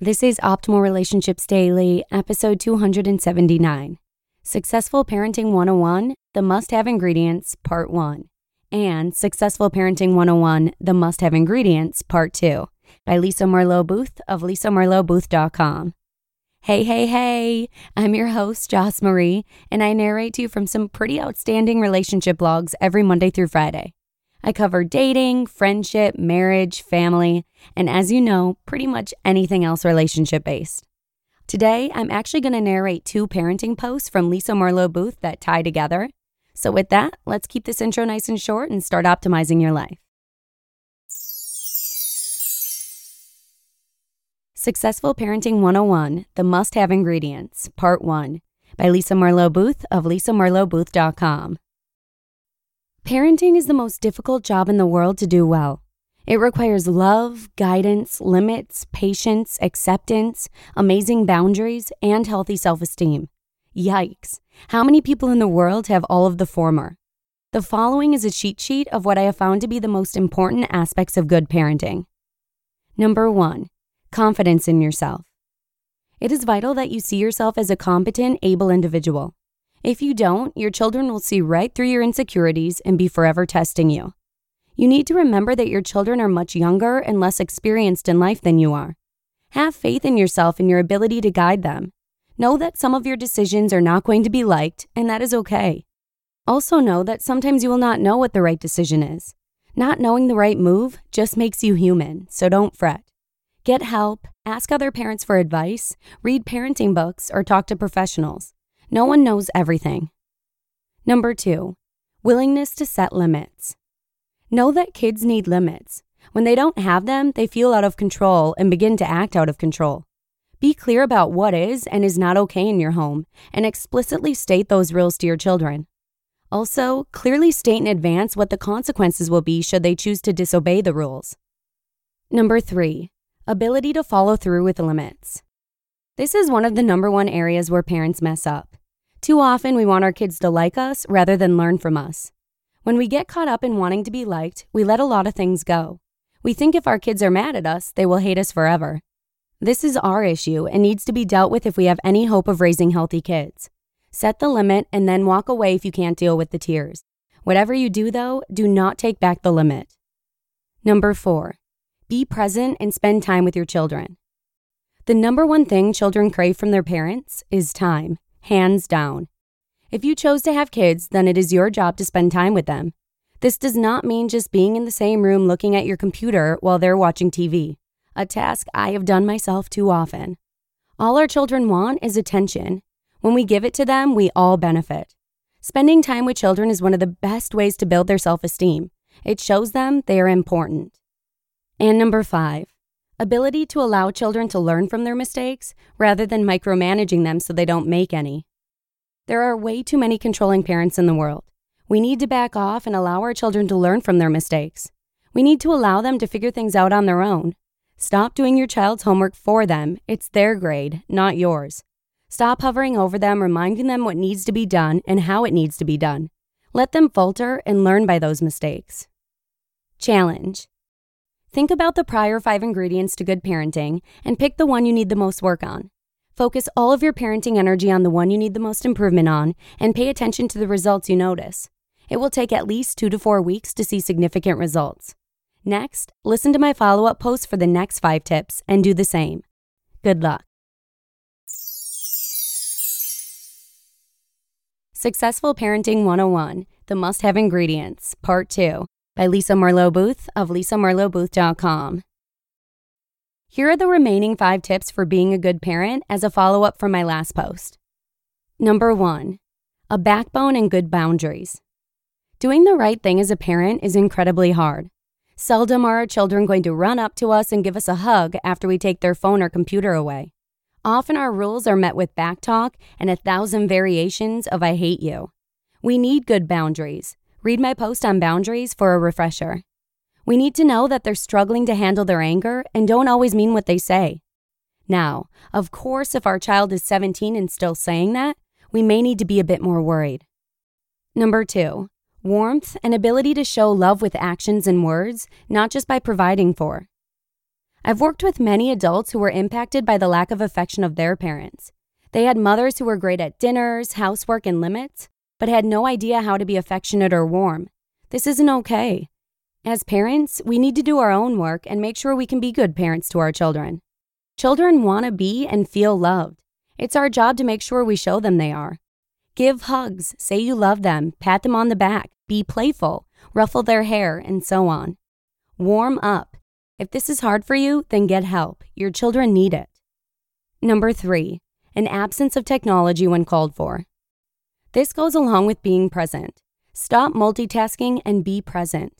This is Optimal Relationships Daily, episode 279 Successful Parenting 101 The Must Have Ingredients, Part 1, and Successful Parenting 101 The Must Have Ingredients, Part 2 by Lisa Merlo Booth of lisamerlobooth.com. Hey, hey, hey! I'm your host, Joss Marie, and I narrate to you from some pretty outstanding relationship blogs every Monday through Friday. I cover dating, friendship, marriage, family, and as you know, pretty much anything else relationship based. Today, I'm actually going to narrate two parenting posts from Lisa Merlo Booth that tie together. So, with that, let's keep this intro nice and short and start optimizing your life. Successful Parenting 101 The Must Have Ingredients, Part 1 by Lisa Merlo Booth of lisamerlobooth.com. Parenting is the most difficult job in the world to do well. It requires love, guidance, limits, patience, acceptance, amazing boundaries, and healthy self esteem. Yikes. How many people in the world have all of the former? The following is a cheat sheet of what I have found to be the most important aspects of good parenting. Number one, confidence in yourself. It is vital that you see yourself as a competent, able individual. If you don't, your children will see right through your insecurities and be forever testing you. You need to remember that your children are much younger and less experienced in life than you are. Have faith in yourself and your ability to guide them. Know that some of your decisions are not going to be liked, and that is okay. Also, know that sometimes you will not know what the right decision is. Not knowing the right move just makes you human, so don't fret. Get help, ask other parents for advice, read parenting books, or talk to professionals. No one knows everything. Number two, willingness to set limits. Know that kids need limits. When they don't have them, they feel out of control and begin to act out of control. Be clear about what is and is not okay in your home and explicitly state those rules to your children. Also, clearly state in advance what the consequences will be should they choose to disobey the rules. Number three, ability to follow through with limits. This is one of the number one areas where parents mess up. Too often, we want our kids to like us rather than learn from us. When we get caught up in wanting to be liked, we let a lot of things go. We think if our kids are mad at us, they will hate us forever. This is our issue and needs to be dealt with if we have any hope of raising healthy kids. Set the limit and then walk away if you can't deal with the tears. Whatever you do, though, do not take back the limit. Number four, be present and spend time with your children. The number one thing children crave from their parents is time hands down. If you chose to have kids, then it is your job to spend time with them. This does not mean just being in the same room looking at your computer while they're watching TV, a task I have done myself too often. All our children want is attention. When we give it to them, we all benefit. Spending time with children is one of the best ways to build their self esteem. It shows them they are important. And number five, ability to allow children to learn from their mistakes rather than micromanaging them so they don't make any. There are way too many controlling parents in the world. We need to back off and allow our children to learn from their mistakes. We need to allow them to figure things out on their own. Stop doing your child's homework for them. It's their grade, not yours. Stop hovering over them, reminding them what needs to be done and how it needs to be done. Let them falter and learn by those mistakes. Challenge Think about the prior five ingredients to good parenting and pick the one you need the most work on. Focus all of your parenting energy on the one you need the most improvement on and pay attention to the results you notice. It will take at least two to four weeks to see significant results. Next, listen to my follow up post for the next five tips and do the same. Good luck. Successful Parenting 101 The Must Have Ingredients, Part 2, by Lisa Merlo Booth of lisamerlobooth.com. Here are the remaining five tips for being a good parent as a follow up from my last post. Number one, a backbone and good boundaries. Doing the right thing as a parent is incredibly hard. Seldom are our children going to run up to us and give us a hug after we take their phone or computer away. Often our rules are met with backtalk and a thousand variations of I hate you. We need good boundaries. Read my post on boundaries for a refresher. We need to know that they're struggling to handle their anger and don't always mean what they say. Now, of course, if our child is 17 and still saying that, we may need to be a bit more worried. Number two, warmth and ability to show love with actions and words, not just by providing for. I've worked with many adults who were impacted by the lack of affection of their parents. They had mothers who were great at dinners, housework, and limits, but had no idea how to be affectionate or warm. This isn't okay. As parents, we need to do our own work and make sure we can be good parents to our children. Children want to be and feel loved. It's our job to make sure we show them they are. Give hugs, say you love them, pat them on the back, be playful, ruffle their hair, and so on. Warm up. If this is hard for you, then get help. Your children need it. Number three, an absence of technology when called for. This goes along with being present. Stop multitasking and be present.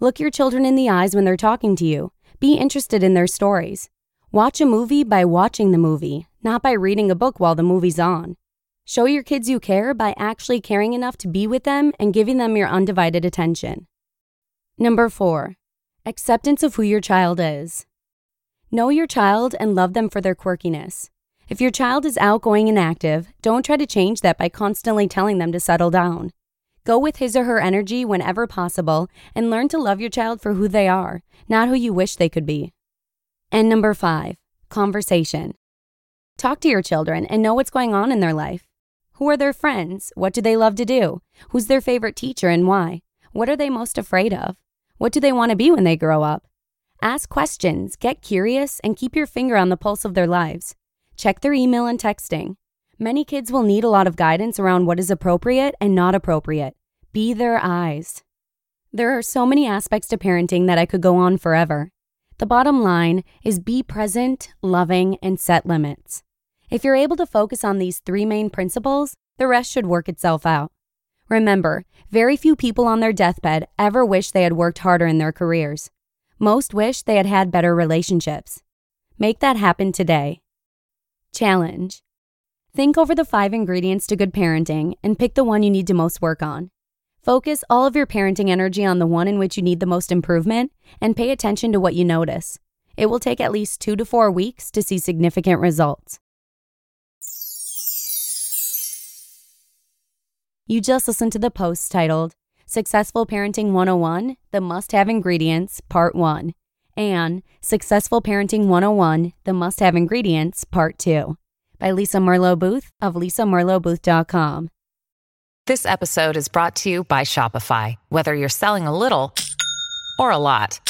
Look your children in the eyes when they're talking to you. Be interested in their stories. Watch a movie by watching the movie, not by reading a book while the movie's on. Show your kids you care by actually caring enough to be with them and giving them your undivided attention. Number four, acceptance of who your child is. Know your child and love them for their quirkiness. If your child is outgoing and active, don't try to change that by constantly telling them to settle down. Go with his or her energy whenever possible and learn to love your child for who they are, not who you wish they could be. And number five, conversation. Talk to your children and know what's going on in their life. Who are their friends? What do they love to do? Who's their favorite teacher and why? What are they most afraid of? What do they want to be when they grow up? Ask questions, get curious, and keep your finger on the pulse of their lives. Check their email and texting. Many kids will need a lot of guidance around what is appropriate and not appropriate. Be their eyes. There are so many aspects to parenting that I could go on forever. The bottom line is be present, loving, and set limits. If you're able to focus on these three main principles, the rest should work itself out. Remember, very few people on their deathbed ever wish they had worked harder in their careers. Most wish they had had better relationships. Make that happen today. Challenge Think over the five ingredients to good parenting and pick the one you need to most work on. Focus all of your parenting energy on the one in which you need the most improvement and pay attention to what you notice. It will take at least two to four weeks to see significant results. You just listened to the post titled Successful Parenting 101 The Must Have Ingredients, Part 1, and Successful Parenting 101 The Must Have Ingredients, Part 2 by Lisa Merlo Booth of lisamerlobooth.com. This episode is brought to you by Shopify. Whether you're selling a little or a lot,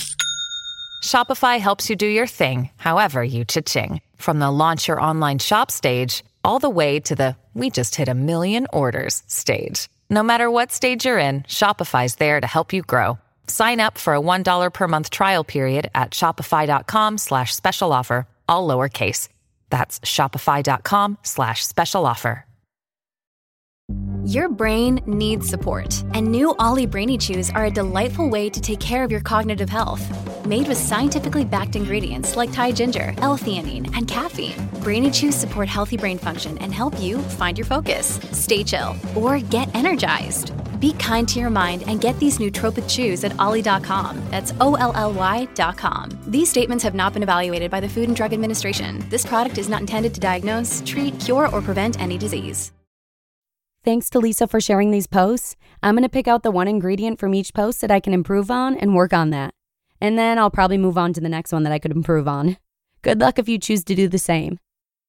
Shopify helps you do your thing, however you cha-ching. From the launch your online shop stage, all the way to the we just hit a million orders stage. No matter what stage you're in, Shopify's there to help you grow. Sign up for a $1 per month trial period at shopify.com slash special offer, all lowercase. That's shopify.com slash special offer. Your brain needs support, and new OLLY Brainy Chews are a delightful way to take care of your cognitive health. Made with scientifically backed ingredients like Thai ginger, L-theanine, and caffeine, Brainy Chews support healthy brain function and help you find your focus, stay chill, or get energized. Be kind to your mind and get these nootropic chews at olly.com. That's O L L Y.com. These statements have not been evaluated by the Food and Drug Administration. This product is not intended to diagnose, treat, cure, or prevent any disease. Thanks to Lisa for sharing these posts. I'm going to pick out the one ingredient from each post that I can improve on and work on that. And then I'll probably move on to the next one that I could improve on. Good luck if you choose to do the same.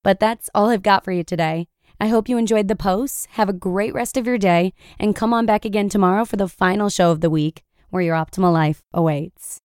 But that's all I've got for you today. I hope you enjoyed the posts. Have a great rest of your day and come on back again tomorrow for the final show of the week where your optimal life awaits.